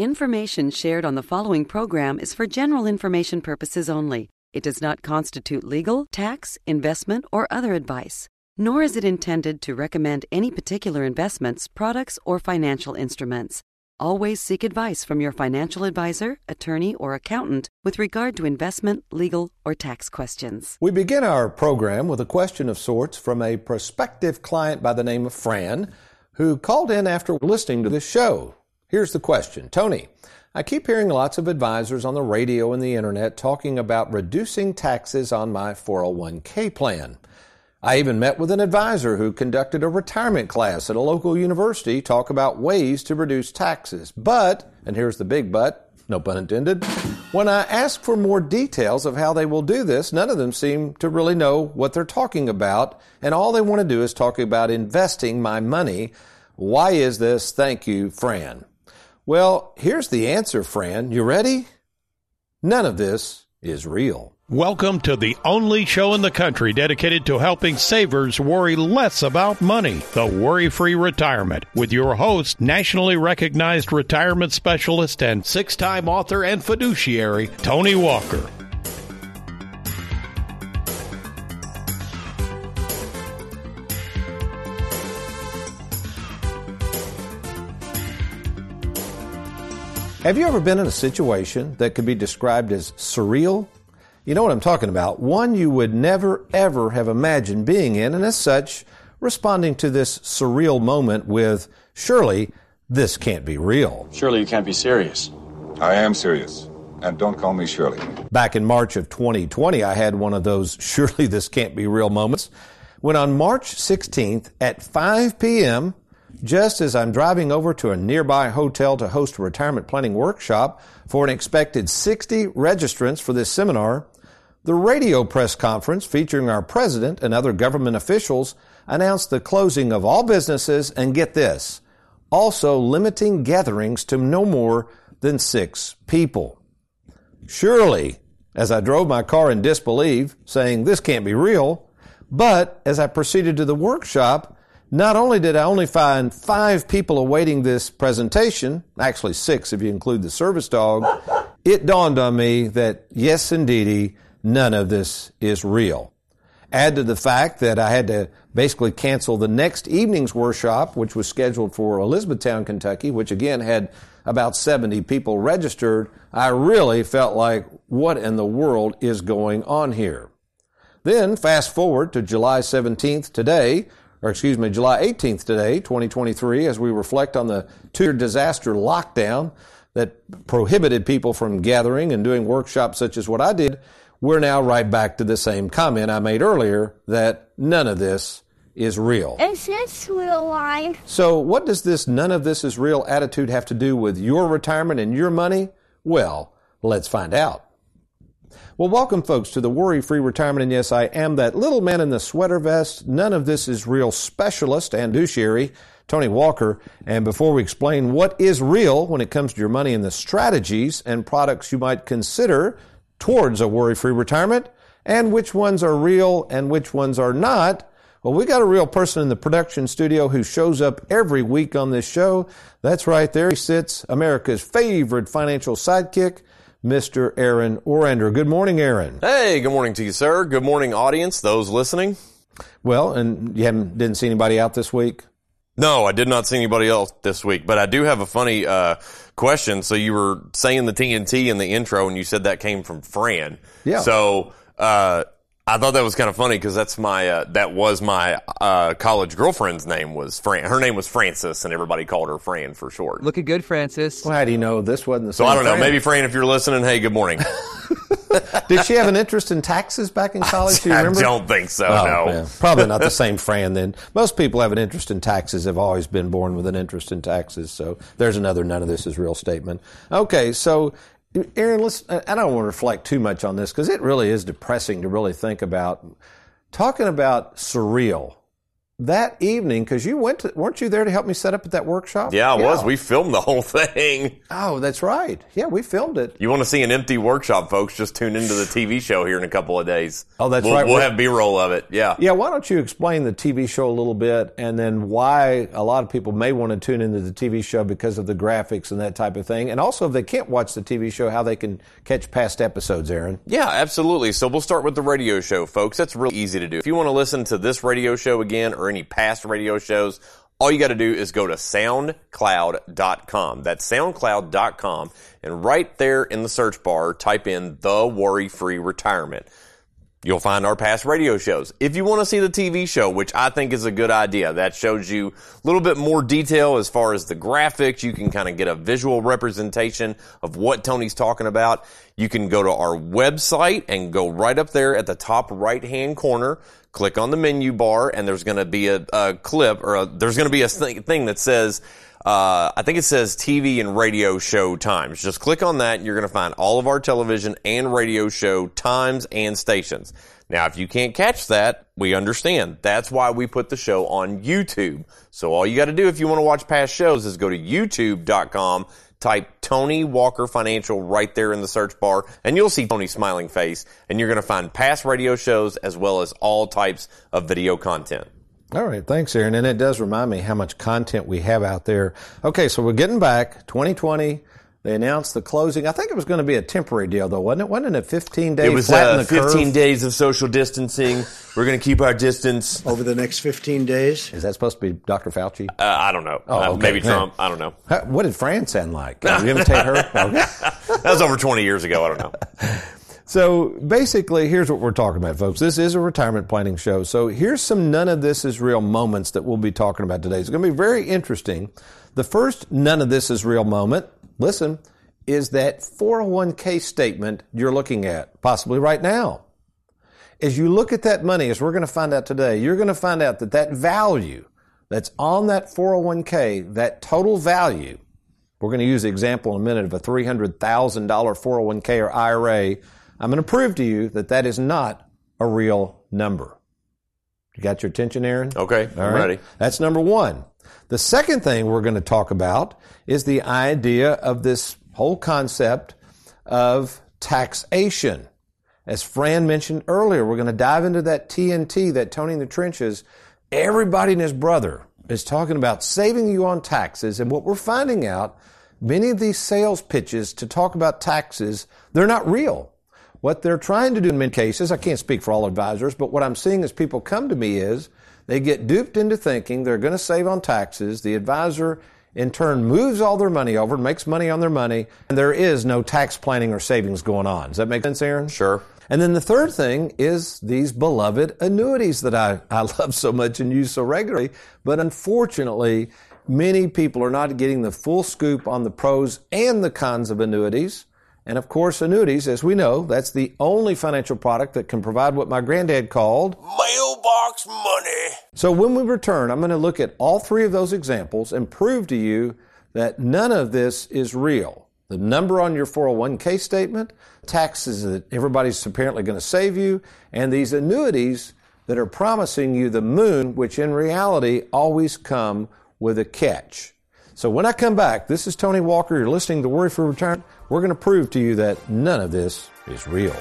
Information shared on the following program is for general information purposes only. It does not constitute legal, tax, investment, or other advice, nor is it intended to recommend any particular investments, products, or financial instruments. Always seek advice from your financial advisor, attorney, or accountant with regard to investment, legal, or tax questions. We begin our program with a question of sorts from a prospective client by the name of Fran, who called in after listening to this show. Here's the question Tony, I keep hearing lots of advisors on the radio and the internet talking about reducing taxes on my 401k plan. I even met with an advisor who conducted a retirement class at a local university talk about ways to reduce taxes. But, and here's the big but, no pun intended, when I ask for more details of how they will do this, none of them seem to really know what they're talking about, and all they want to do is talk about investing my money. Why is this? Thank you, Fran. Well, here's the answer, Fran. You ready? None of this is real. Welcome to the only show in the country dedicated to helping savers worry less about money. The Worry Free Retirement with your host, nationally recognized retirement specialist and six time author and fiduciary, Tony Walker. Have you ever been in a situation that could be described as surreal? You know what I'm talking about. One you would never ever have imagined being in, and as such, responding to this surreal moment with, surely this can't be real. Surely you can't be serious. I am serious. And don't call me Shirley. Back in March of 2020, I had one of those surely this can't be real moments when on March 16th at 5 p.m., just as I'm driving over to a nearby hotel to host a retirement planning workshop for an expected 60 registrants for this seminar, the radio press conference featuring our president and other government officials announced the closing of all businesses and get this, also limiting gatherings to no more than six people. Surely, as I drove my car in disbelief, saying this can't be real, but as I proceeded to the workshop, not only did I only find five people awaiting this presentation, actually six if you include the service dog, it dawned on me that yes, indeedy, none of this is real. Add to the fact that I had to basically cancel the next evening's workshop, which was scheduled for Elizabethtown, Kentucky, which again had about 70 people registered. I really felt like, what in the world is going on here? Then fast forward to July 17th today, or excuse me, July 18th today, 2023, as we reflect on the two-year disaster lockdown that prohibited people from gathering and doing workshops such as what I did, we're now right back to the same comment I made earlier that none of this is real. Is this real life? So what does this none of this is real attitude have to do with your retirement and your money? Well, let's find out. Well, welcome folks to the Worry Free Retirement. And yes, I am that little man in the sweater vest. None of this is real specialist and fiduciary, Tony Walker. And before we explain what is real when it comes to your money and the strategies and products you might consider towards a worry free retirement and which ones are real and which ones are not, well, we got a real person in the production studio who shows up every week on this show. That's right. There he sits, America's favorite financial sidekick. Mr. Aaron Orander. Good morning, Aaron. Hey, good morning to you, sir. Good morning, audience, those listening. Well, and you haven't didn't see anybody out this week? No, I did not see anybody else this week, but I do have a funny uh, question. So you were saying the TNT in the intro, and you said that came from Fran. Yeah. So uh, I thought that was kind of funny because that's my uh, that was my uh, college girlfriend's name was Fran. Her name was Frances, and everybody called her Fran for short. Looking good, Francis. Well, how do you know this wasn't the so? I don't know. Fran? Maybe Fran, if you're listening, hey, good morning. Did she have an interest in taxes back in college? Do you I don't think so. Oh, no. yeah. Probably not the same Fran then. Most people have an interest in taxes, have always been born with an interest in taxes. So there's another none of this is real statement. Okay, so Aaron, let's, I don't want to reflect too much on this because it really is depressing to really think about. Talking about surreal. That evening, because you went to, weren't you there to help me set up at that workshop? Yeah, I was. We filmed the whole thing. Oh, that's right. Yeah, we filmed it. You want to see an empty workshop, folks? Just tune into the TV show here in a couple of days. Oh, that's we'll, right. We'll have B-roll of it. Yeah. Yeah, why don't you explain the TV show a little bit and then why a lot of people may want to tune into the TV show because of the graphics and that type of thing. And also, if they can't watch the TV show, how they can catch past episodes, Aaron. Yeah, absolutely. So we'll start with the radio show, folks. That's really easy to do. If you want to listen to this radio show again or any past radio shows, all you got to do is go to soundcloud.com. That's soundcloud.com. And right there in the search bar, type in the worry free retirement. You'll find our past radio shows. If you want to see the TV show, which I think is a good idea, that shows you a little bit more detail as far as the graphics. You can kind of get a visual representation of what Tony's talking about. You can go to our website and go right up there at the top right hand corner, click on the menu bar, and there's going to be a, a clip or a, there's going to be a thing, thing that says uh, I think it says TV and radio show times. Just click on that you're going to find all of our television and radio show times and stations. Now, if you can't catch that, we understand. That's why we put the show on YouTube. So all you got to do if you want to watch past shows is go to youtube.com, type Tony Walker Financial right there in the search bar, and you'll see Tony's smiling face, and you're going to find past radio shows as well as all types of video content. All right, thanks, Aaron. And it does remind me how much content we have out there. Okay, so we're getting back 2020. They announced the closing. I think it was going to be a temporary deal, though, wasn't it? Wasn't it a 15 day It was flatten uh, the curve? 15 days of social distancing. We're going to keep our distance. over the next 15 days. Is that supposed to be Dr. Fauci? Uh, I don't know. Oh, Uh, okay. Maybe Yeah. Trump. I don't know. How- What did Fran sound like? Are you imitate her? Okay. That was over 20 years ago. I don't know. So basically, here's what we're talking about, folks. This is a retirement planning show. So here's some none of this is real moments that we'll be talking about today. It's going to be very interesting. The first none of this is real moment, listen, is that 401k statement you're looking at, possibly right now. As you look at that money, as we're going to find out today, you're going to find out that that value that's on that 401k, that total value, we're going to use the example in a minute of a $300,000 401k or IRA. I'm going to prove to you that that is not a real number. You got your attention, Aaron? Okay, All I'm right. ready. That's number one. The second thing we're going to talk about is the idea of this whole concept of taxation. As Fran mentioned earlier, we're going to dive into that TNT, that Tony in the Trenches. Everybody and his brother is talking about saving you on taxes. And what we're finding out, many of these sales pitches to talk about taxes, they're not real. What they're trying to do in many cases, I can't speak for all advisors, but what I'm seeing as people come to me is they get duped into thinking they're going to save on taxes. The advisor in turn moves all their money over and makes money on their money, and there is no tax planning or savings going on. Does that make sense, Aaron? Sure. And then the third thing is these beloved annuities that I, I love so much and use so regularly. But unfortunately, many people are not getting the full scoop on the pros and the cons of annuities. And of course, annuities, as we know, that's the only financial product that can provide what my granddad called Mailbox money. so when we return, I'm going to look at all three of those examples and prove to you that none of this is real. The number on your 401k statement, taxes that everybody's apparently going to save you, and these annuities that are promising you the moon, which in reality always come with a catch. So when I come back, this is Tony Walker. You're listening to Worry Free Retirement. We're going to prove to you that none of this is real.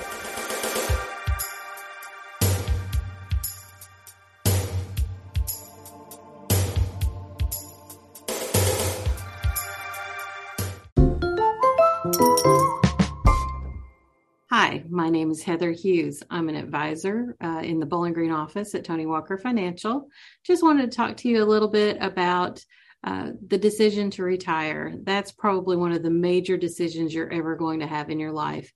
Hi, my name is Heather Hughes. I'm an advisor uh, in the Bowling Green office at Tony Walker Financial. Just wanted to talk to you a little bit about uh, the decision to retire. That's probably one of the major decisions you're ever going to have in your life.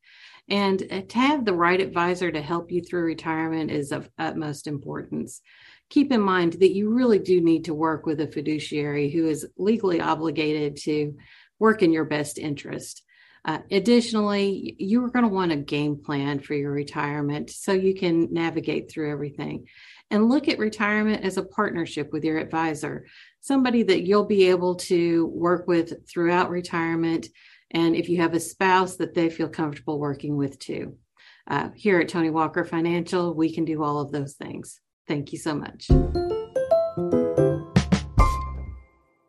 And uh, to have the right advisor to help you through retirement is of utmost importance. Keep in mind that you really do need to work with a fiduciary who is legally obligated to work in your best interest. Uh, additionally, you're going to want a game plan for your retirement so you can navigate through everything. And look at retirement as a partnership with your advisor, somebody that you'll be able to work with throughout retirement. And if you have a spouse that they feel comfortable working with too. Uh, here at Tony Walker Financial, we can do all of those things. Thank you so much.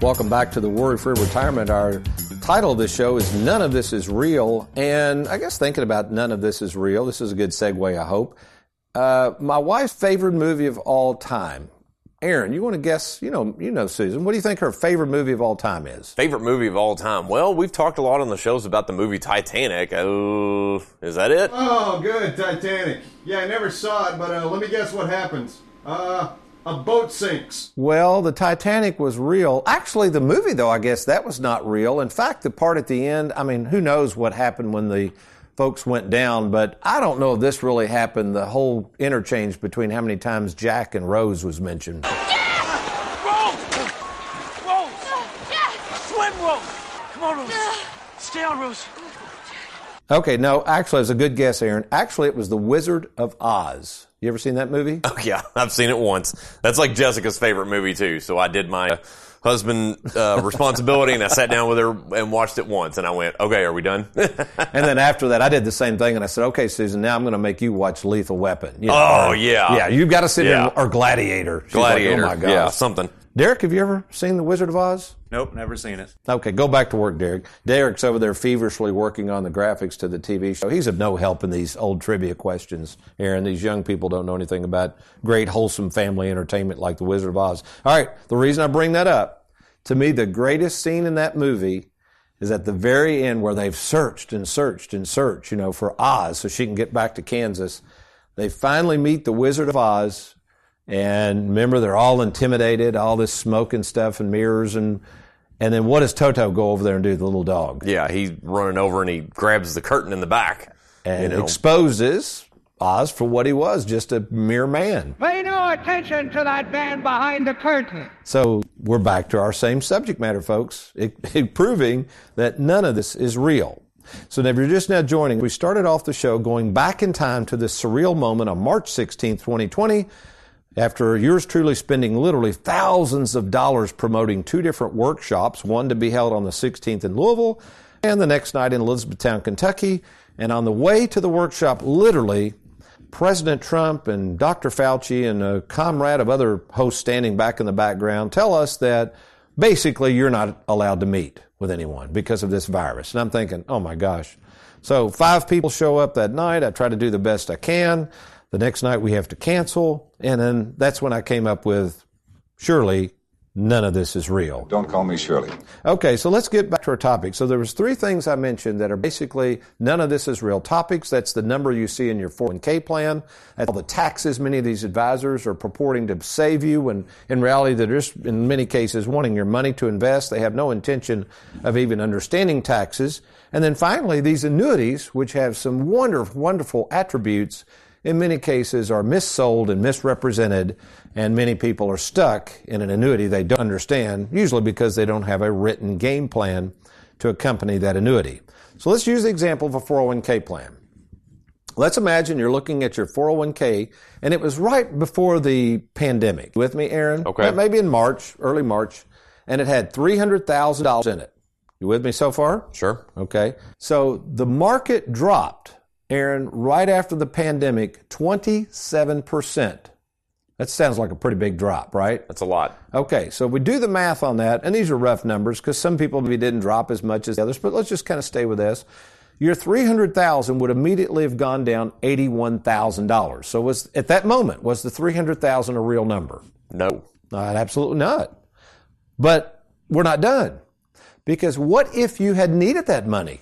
Welcome back to the Worry Free Retirement. Our title of this show is None of This is Real. And I guess thinking about None of This is Real, this is a good segue, I hope. Uh, my wife's favorite movie of all time. Aaron, you want to guess? You know, you know Susan. What do you think her favorite movie of all time is? Favorite movie of all time? Well, we've talked a lot on the shows about the movie Titanic. Oh, is that it? Oh, good, Titanic. Yeah, I never saw it, but uh, let me guess what happens. Uh, a boat sinks. Well, the Titanic was real. Actually, the movie, though, I guess that was not real. In fact, the part at the end, I mean, who knows what happened when the folks went down, but I don't know if this really happened. The whole interchange between how many times Jack and Rose was mentioned. Rose! Rose! Swim, Rose! Come on, Rose. Stay on, Rose. Okay, no, actually, it's a good guess, Aaron. Actually, it was The Wizard of Oz. You ever seen that movie? Oh yeah, I've seen it once. That's like Jessica's favorite movie too. So I did my husband uh, responsibility and I sat down with her and watched it once and I went, okay, are we done? and then after that, I did the same thing and I said, okay, Susan, now I'm going to make you watch Lethal Weapon. You know, oh or, yeah, yeah, you've got to sit Yeah. in or Gladiator. She's Gladiator. Like, oh my gosh. Yeah, something. Derek, have you ever seen The Wizard of Oz? Nope, never seen it. Okay, go back to work, Derek. Derek's over there feverishly working on the graphics to the TV show. He's of no help in these old trivia questions, Aaron. These young people don't know anything about great, wholesome family entertainment like The Wizard of Oz. All right, the reason I bring that up, to me, the greatest scene in that movie is at the very end where they've searched and searched and searched, you know, for Oz so she can get back to Kansas. They finally meet the Wizard of Oz, and remember, they're all intimidated, all this smoke and stuff and mirrors and and then what does Toto go over there and do the little dog? Yeah, he's running over and he grabs the curtain in the back. And you know. exposes Oz for what he was, just a mere man. Pay no attention to that man behind the curtain. So we're back to our same subject matter, folks, it, it proving that none of this is real. So if you're just now joining, we started off the show going back in time to this surreal moment on March 16th, 2020, after yours truly spending literally thousands of dollars promoting two different workshops, one to be held on the 16th in Louisville and the next night in Elizabethtown, Kentucky. And on the way to the workshop, literally, President Trump and Dr. Fauci and a comrade of other hosts standing back in the background tell us that basically you're not allowed to meet with anyone because of this virus. And I'm thinking, oh my gosh. So five people show up that night. I try to do the best I can. The next night we have to cancel. And then that's when I came up with surely none of this is real. Don't call me Shirley. Okay, so let's get back to our topic. So there was three things I mentioned that are basically none of this is real topics. That's the number you see in your 401k plan. That's all the taxes many of these advisors are purporting to save you when in reality they're just in many cases wanting your money to invest. They have no intention of even understanding taxes. And then finally, these annuities, which have some wonderful, wonderful attributes, in many cases are missold and misrepresented, and many people are stuck in an annuity they don't understand, usually because they don't have a written game plan to accompany that annuity. So let's use the example of a 401k plan. Let's imagine you're looking at your 401k and it was right before the pandemic. With me, Aaron? Okay. Maybe in March, early March, and it had $300,000 in it. You with me so far? Sure. Okay. So the market dropped, Aaron, right after the pandemic, 27%. That sounds like a pretty big drop, right? That's a lot. Okay, so we do the math on that, and these are rough numbers because some people maybe didn't drop as much as others, but let's just kind of stay with this. Your 300,000 would immediately have gone down $81,000. So was at that moment was the 300,000 a real number? No. Not absolutely not. But we're not done. Because what if you had needed that money?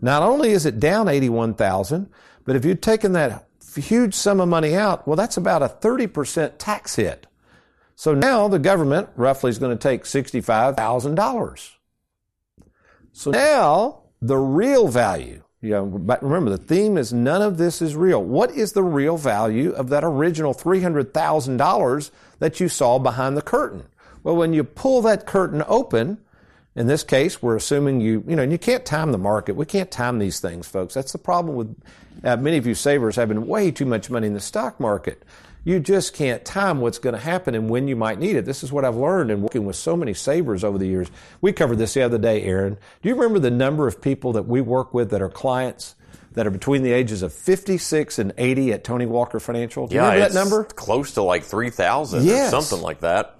Not only is it down 81,000, but if you'd taken that huge sum of money out, well, that's about a 30% tax hit. So now the government roughly is going to take $65,000. So now the real value, You know, but remember the theme is none of this is real. What is the real value of that original $300,000 that you saw behind the curtain? Well, when you pull that curtain open, in this case, we're assuming you, you know, and you can't time the market. We can't time these things, folks. That's the problem with uh, many of you savers having way too much money in the stock market. You just can't time what's going to happen and when you might need it. This is what I've learned in working with so many savers over the years. We covered this the other day, Aaron. Do you remember the number of people that we work with that are clients that are between the ages of 56 and 80 at Tony Walker Financial? Do you yeah, remember that number? Close to like 3,000 Yes. or something like that.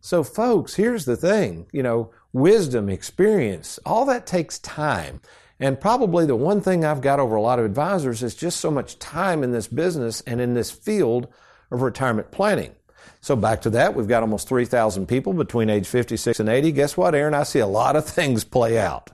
So, folks, here's the thing you know, wisdom, experience, all that takes time. And probably the one thing I've got over a lot of advisors is just so much time in this business and in this field of retirement planning. So back to that, we've got almost 3,000 people between age 56 and 80. Guess what, Aaron? I see a lot of things play out.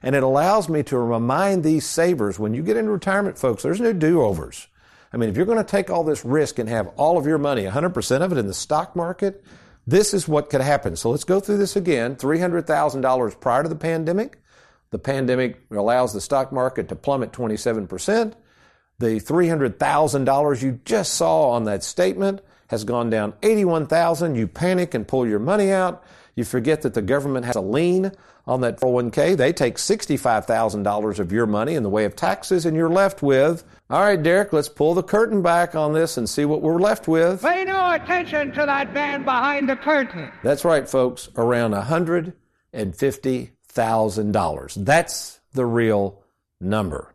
And it allows me to remind these savers when you get into retirement, folks, there's no do overs. I mean, if you're going to take all this risk and have all of your money, 100% of it in the stock market, this is what could happen. So let's go through this again. $300,000 prior to the pandemic. The pandemic allows the stock market to plummet 27%. The $300,000 you just saw on that statement has gone down 81,000. You panic and pull your money out. You forget that the government has a lien on that 401k. They take $65,000 of your money in the way of taxes and you're left with, all right, Derek, let's pull the curtain back on this and see what we're left with. Pay no attention to that man behind the curtain. That's right, folks, around $150,000. That's the real number.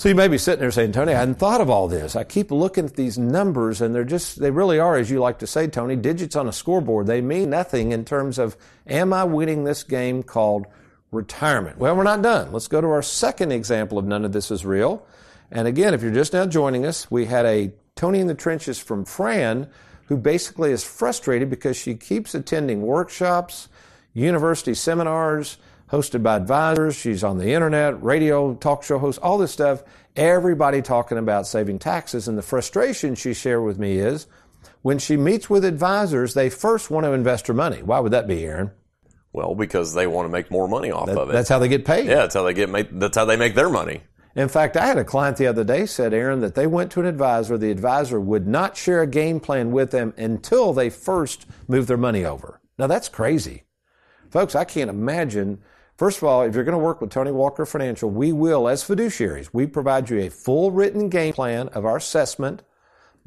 So you may be sitting there saying, Tony, I hadn't thought of all this. I keep looking at these numbers and they're just, they really are, as you like to say, Tony, digits on a scoreboard. They mean nothing in terms of, am I winning this game called retirement? Well, we're not done. Let's go to our second example of none of this is real. And again, if you're just now joining us, we had a Tony in the Trenches from Fran who basically is frustrated because she keeps attending workshops, university seminars, hosted by advisors. She's on the internet, radio, talk show host, all this stuff. Everybody talking about saving taxes. And the frustration she shared with me is when she meets with advisors, they first want to invest her money. Why would that be, Aaron? Well, because they want to make more money off That- of it. that's how they get paid. Yeah, that's how they get make, that's how they make their money. In fact, I had a client the other day said, Aaron, that they went to an advisor. The advisor would not share a game plan with them until they first moved their money over. Now that's crazy. Folks, I can't imagine. First of all, if you're going to work with Tony Walker Financial, we will, as fiduciaries, we provide you a full written game plan of our assessment.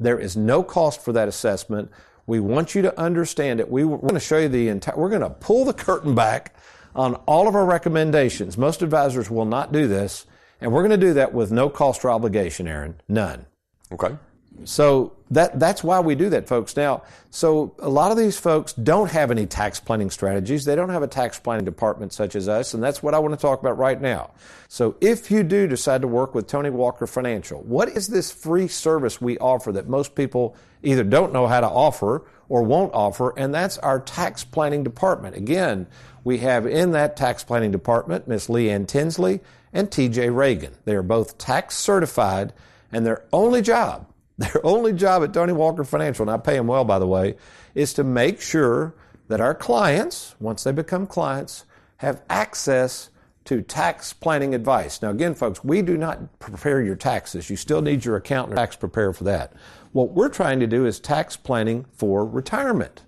There is no cost for that assessment. We want you to understand it. We, we're going to show you the entire, we're going to pull the curtain back on all of our recommendations. Most advisors will not do this. And we're going to do that with no cost or obligation, Aaron. None. Okay. So that that's why we do that, folks. Now, so a lot of these folks don't have any tax planning strategies. They don't have a tax planning department such as us, and that's what I want to talk about right now. So if you do decide to work with Tony Walker Financial, what is this free service we offer that most people either don't know how to offer or won't offer, and that's our tax planning department. Again, we have in that tax planning department Miss Leanne Tinsley and TJ Reagan. They are both tax certified, and their only job their only job at Tony Walker Financial, and I pay them well, by the way, is to make sure that our clients, once they become clients, have access to tax planning advice. Now, again, folks, we do not prepare your taxes. You still need your accountant or tax preparer for that. What we're trying to do is tax planning for retirement.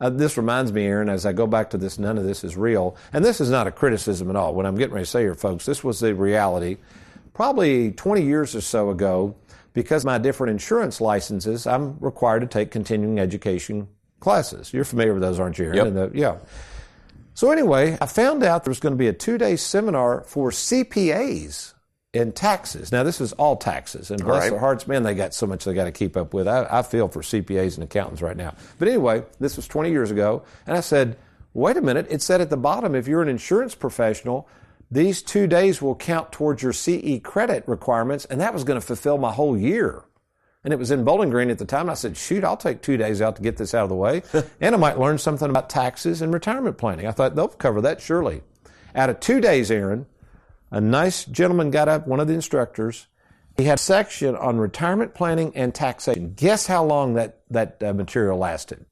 Uh, this reminds me, Aaron, as I go back to this, none of this is real. And this is not a criticism at all. What I'm getting ready to say here, folks, this was the reality. Probably 20 years or so ago, because my different insurance licenses, I'm required to take continuing education classes. You're familiar with those, aren't you, Yep. The- yeah. So anyway, I found out there was going to be a two-day seminar for CPAs in taxes. Now, this is all taxes, and bless Right. their hearts, man, they got so much they got to keep up with. I, I feel for CPAs and accountants right now. But anyway, this was 20 years ago, and I said, wait a minute. It said at the bottom, if you're an insurance professional, these two days will count towards your CE credit requirements, and that was going to fulfill my whole year. And it was in Bowling Green at the time. I said, shoot, I'll take two days out to get this out of the way. and I might learn something about taxes and retirement planning. I thought they'll cover that surely. Out of two days, Aaron, a nice gentleman got up, one of the instructors. He had a section on retirement planning and taxation. Guess how long that, that uh, material lasted?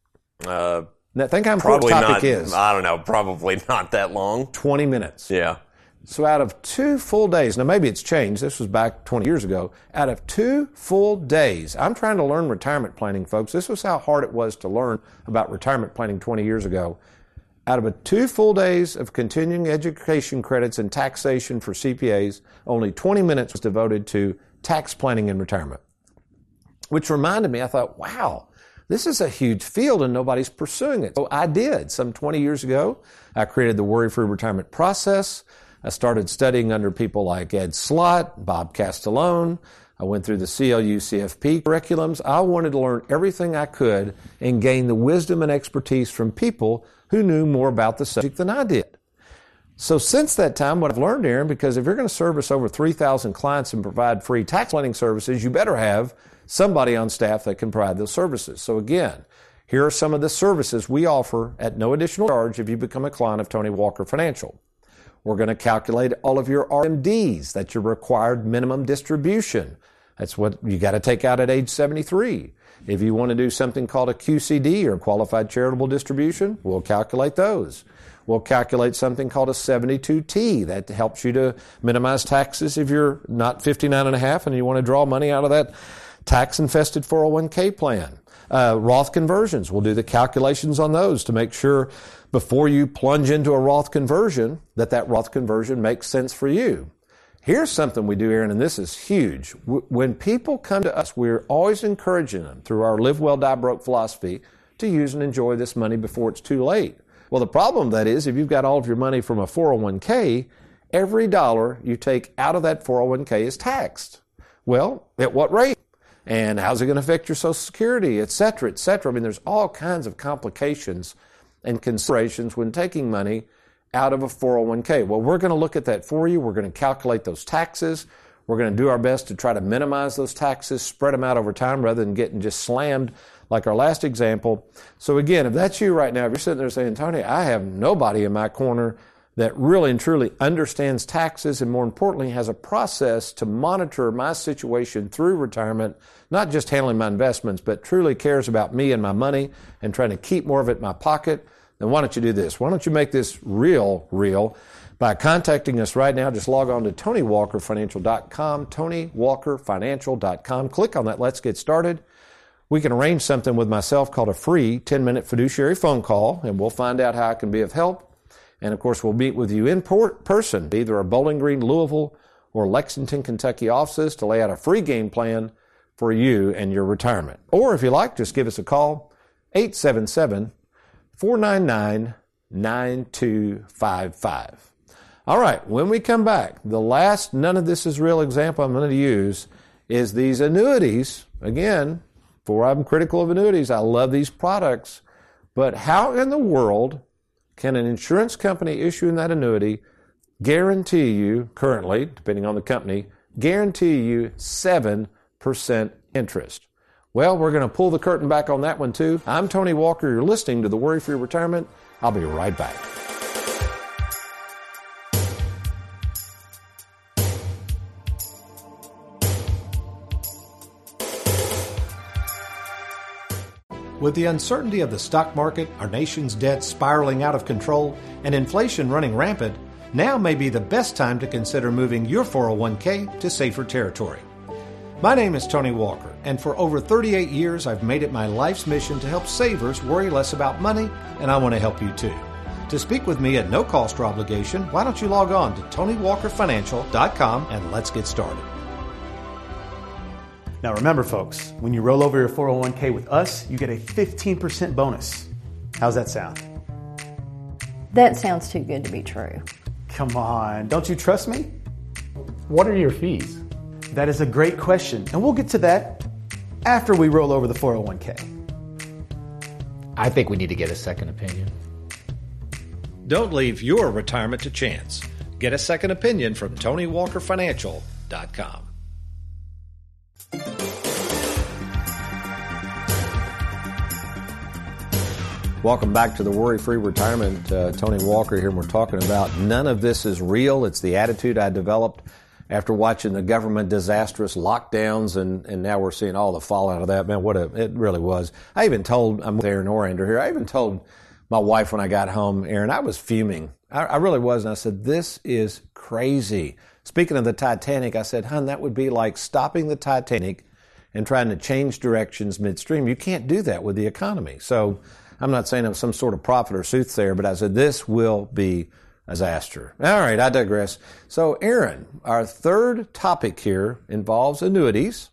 Uh, Now, think how important probably the topic not. is. I don't know. Probably not that long. 20 minutes. Yeah. So out of two full days, now maybe it's changed, this was back 20 years ago, out of two full days, I'm trying to learn retirement planning, folks. This was how hard it was to learn about retirement planning 20 years ago. Out of a two full days of continuing education credits and taxation for CPAs, only 20 minutes was devoted to tax planning in retirement. Which reminded me, I thought, wow, this is a huge field and nobody's pursuing it. So I did. Some 20 years ago, I created the worry free retirement process. I started studying under people like Ed Slott, Bob Castellone. I went through the CLU CFP curriculums. I wanted to learn everything I could and gain the wisdom and expertise from people who knew more about the subject than I did. So since that time, what I've learned, Aaron, because if you're going to service over 3,000 clients and provide free tax planning services, you better have somebody on staff that can provide those services. So again, here are some of the services we offer at no additional charge if you become a client of Tony Walker Financial. We're going to calculate all of your RMDs. That's your required minimum distribution. That's what you got to take out at age 73. If you want to do something called a QCD or qualified charitable distribution, we'll calculate those. We'll calculate something called a 72T that helps you to minimize taxes if you're not 59 and a half and you want to draw money out of that tax infested 401k plan. Uh, Roth conversions, we'll do the calculations on those to make sure before you plunge into a Roth conversion that that Roth conversion makes sense for you. Here's something we do, Aaron, and this is huge. When people come to us, we're always encouraging them through our live well, die broke philosophy to use and enjoy this money before it's too late. Well, the problem that is, if you've got all of your money from a 401k, every dollar you take out of that 401k is taxed. Well, at what rate? And how's it going to affect your Social Security, et cetera, et cetera? I mean, there's all kinds of complications and considerations when taking money out of a 401k. Well, we're going to look at that for you. We're going to calculate those taxes. We're going to do our best to try to minimize those taxes, spread them out over time rather than getting just slammed like our last example. So again, if that's you right now, if you're sitting there saying, Tony, I have nobody in my corner that really and truly understands taxes and more importantly has a process to monitor my situation through retirement, not just handling my investments, but truly cares about me and my money and trying to keep more of it in my pocket, then why don't you do this? Why don't you make this real, real? By contacting us right now, just log on to TonyWalkerFinancial.com, TonyWalkerFinancial.com. Click on that Let's Get Started. We can arrange something with myself called a free 10 minute fiduciary phone call, and we'll find out how I can be of help. And of course, we'll meet with you in person, either our Bowling Green, Louisville, or Lexington, Kentucky offices to lay out a free game plan for you and your retirement. Or if you like, just give us a call, 877 499 9255. All right, when we come back, the last none of this is real example I'm going to use is these annuities. Again, for I'm critical of annuities, I love these products. But how in the world can an insurance company issuing that annuity guarantee you, currently, depending on the company, guarantee you 7% interest? Well, we're going to pull the curtain back on that one too. I'm Tony Walker. You're listening to the Worry Free Retirement. I'll be right back. With the uncertainty of the stock market, our nation's debt spiraling out of control, and inflation running rampant, now may be the best time to consider moving your 401k to safer territory. My name is Tony Walker, and for over 38 years, I've made it my life's mission to help savers worry less about money, and I want to help you too. To speak with me at no cost or obligation, why don't you log on to TonyWalkerFinancial.com and let's get started. Now remember, folks, when you roll over your 401k with us, you get a 15% bonus. How's that sound? That sounds too good to be true. Come on, don't you trust me? What are your fees? That is a great question, and we'll get to that after we roll over the 401k. I think we need to get a second opinion. Don't leave your retirement to chance. Get a second opinion from TonyWalkerFinancial.com. Welcome back to the Worry Free Retirement. Uh, Tony Walker here, and we're talking about none of this is real. It's the attitude I developed after watching the government disastrous lockdowns, and, and now we're seeing all the fallout of that. Man, what a, it really was. I even told, I'm in Orander here, I even told my wife when I got home, Aaron. I was fuming. I, I really was. And I said, This is crazy. Speaking of the Titanic, I said, Hun, that would be like stopping the Titanic and trying to change directions midstream. You can't do that with the economy. So I'm not saying I'm some sort of prophet or soothsayer, but I said, This will be a disaster. All right, I digress. So, Aaron, our third topic here involves annuities.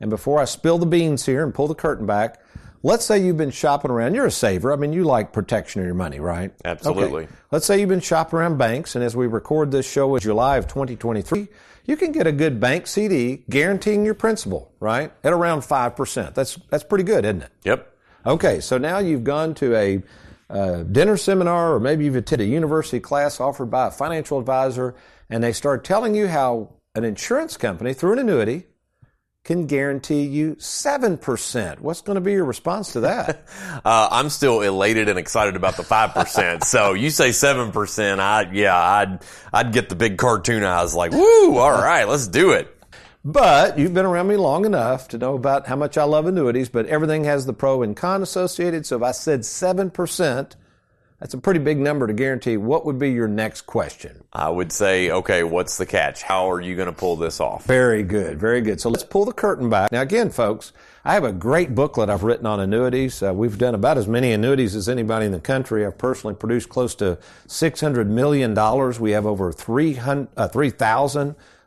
And before I spill the beans here and pull the curtain back, Let's say you've been shopping around. You're a saver. I mean, you like protection of your money, right? Absolutely. Okay. Let's say you've been shopping around banks, and as we record this show in July of 2023, you can get a good bank CD guaranteeing your principal, right? At around 5%. That's, that's pretty good, isn't it? Yep. Okay, so now you've gone to a uh, dinner seminar, or maybe you've attended a university class offered by a financial advisor, and they start telling you how an insurance company, through an annuity, can guarantee you 7%. What's going to be your response to that? uh, I'm still elated and excited about the 5%. so you say 7%, I, yeah, I'd, I'd get the big cartoon eyes like, woo, all right, let's do it. But you've been around me long enough to know about how much I love annuities, but everything has the pro and con associated. So if I said 7%, that's a pretty big number to guarantee. What would be your next question? I would say, okay, what's the catch? How are you going to pull this off? Very good, very good. So let's pull the curtain back. Now, again, folks, I have a great booklet I've written on annuities. Uh, we've done about as many annuities as anybody in the country. I've personally produced close to $600 million. We have over 3,000 uh, 3,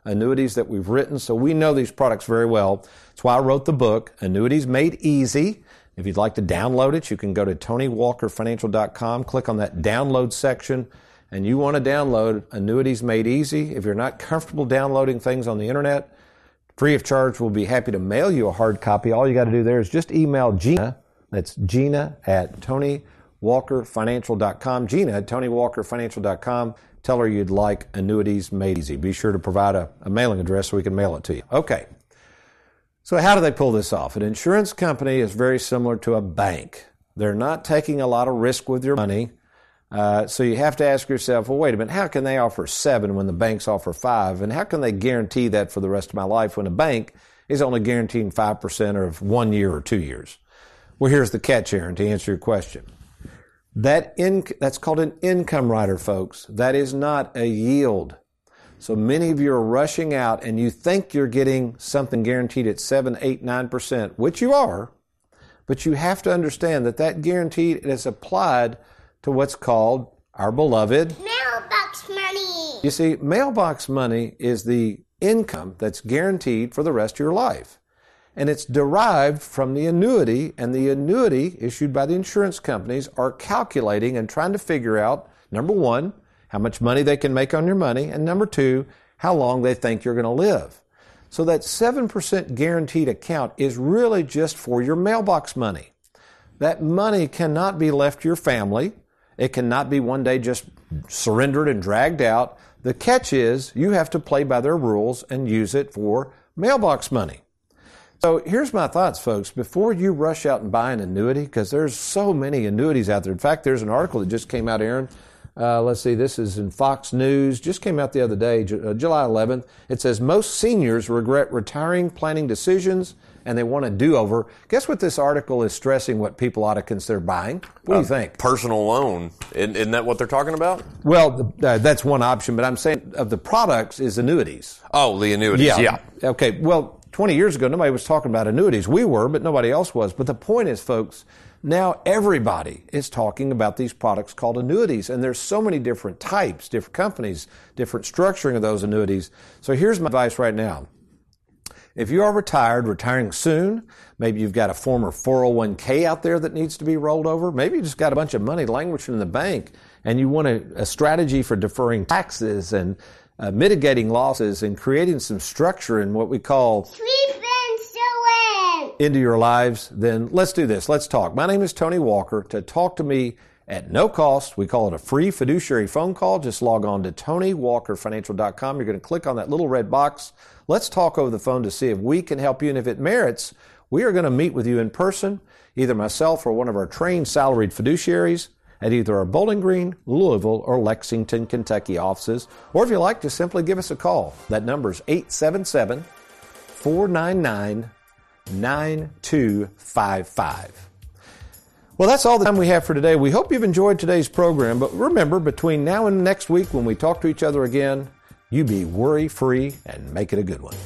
annuities that we've written, so we know these products very well. That's why I wrote the book, Annuities Made Easy. If you'd like to download it, you can go to TonyWalkerFinancial.com, click on that download section, and you want to download Annuities Made Easy. If you're not comfortable downloading things on the internet, free of charge, we'll be happy to mail you a hard copy. All you got to do there is just email Gina. That's Gina at TonyWalkerFinancial.com. Gina at TonyWalkerFinancial.com. Tell her you'd like Annuities Made Easy. Be sure to provide a, a mailing address so we can mail it to you. Okay. So, how do they pull this off? An insurance company is very similar to a bank. They're not taking a lot of risk with your money. Uh, so, you have to ask yourself, well, wait a minute, how can they offer seven when the banks offer five? And how can they guarantee that for the rest of my life when a bank is only guaranteeing 5% of one year or two years? Well, here's the catch, Aaron, to answer your question. That in, that's called an income rider, folks. That is not a yield. So many of you are rushing out and you think you're getting something guaranteed at 7, 8, 9%, which you are, but you have to understand that that guarantee is applied to what's called our beloved mailbox money. You see, mailbox money is the income that's guaranteed for the rest of your life. And it's derived from the annuity, and the annuity issued by the insurance companies are calculating and trying to figure out number one, how much money they can make on your money, and number two, how long they think you're going to live. So that 7% guaranteed account is really just for your mailbox money. That money cannot be left your family. It cannot be one day just surrendered and dragged out. The catch is you have to play by their rules and use it for mailbox money. So here's my thoughts, folks. Before you rush out and buy an annuity, because there's so many annuities out there. In fact, there's an article that just came out, Aaron, uh, let's see, this is in Fox News, just came out the other day, uh, July 11th. It says most seniors regret retiring planning decisions and they want a do over. Guess what this article is stressing what people ought to consider buying? What do you think? Personal loan. Isn't, isn't, that what they're talking about? Well, uh, that's one option, but I'm saying of the products is annuities. Oh, the annuities, yeah. yeah. Okay, well, 20 years ago, nobody was talking about annuities. We were, but nobody else was. But the point is, folks, now everybody is talking about these products called annuities, and there's so many different types, different companies, different structuring of those annuities. So here's my advice right now. If you are retired, retiring soon, maybe you've got a former 401k out there that needs to be rolled over, maybe you just got a bunch of money languishing in the bank and you want a, a strategy for deferring taxes and uh, mitigating losses and creating some structure in what we call into your lives, then let's do this. Let's talk. My name is Tony Walker. To talk to me at no cost, we call it a free fiduciary phone call. Just log on to TonyWalkerFinancial.com. You're going to click on that little red box. Let's talk over the phone to see if we can help you. And if it merits, we are going to meet with you in person, either myself or one of our trained salaried fiduciaries at either our Bowling Green, Louisville, or Lexington, Kentucky offices. Or if you like, just simply give us a call. That number is 877 499 9255. Well, that's all the time we have for today. We hope you've enjoyed today's program, but remember, between now and next week when we talk to each other again, you be worry free and make it a good one.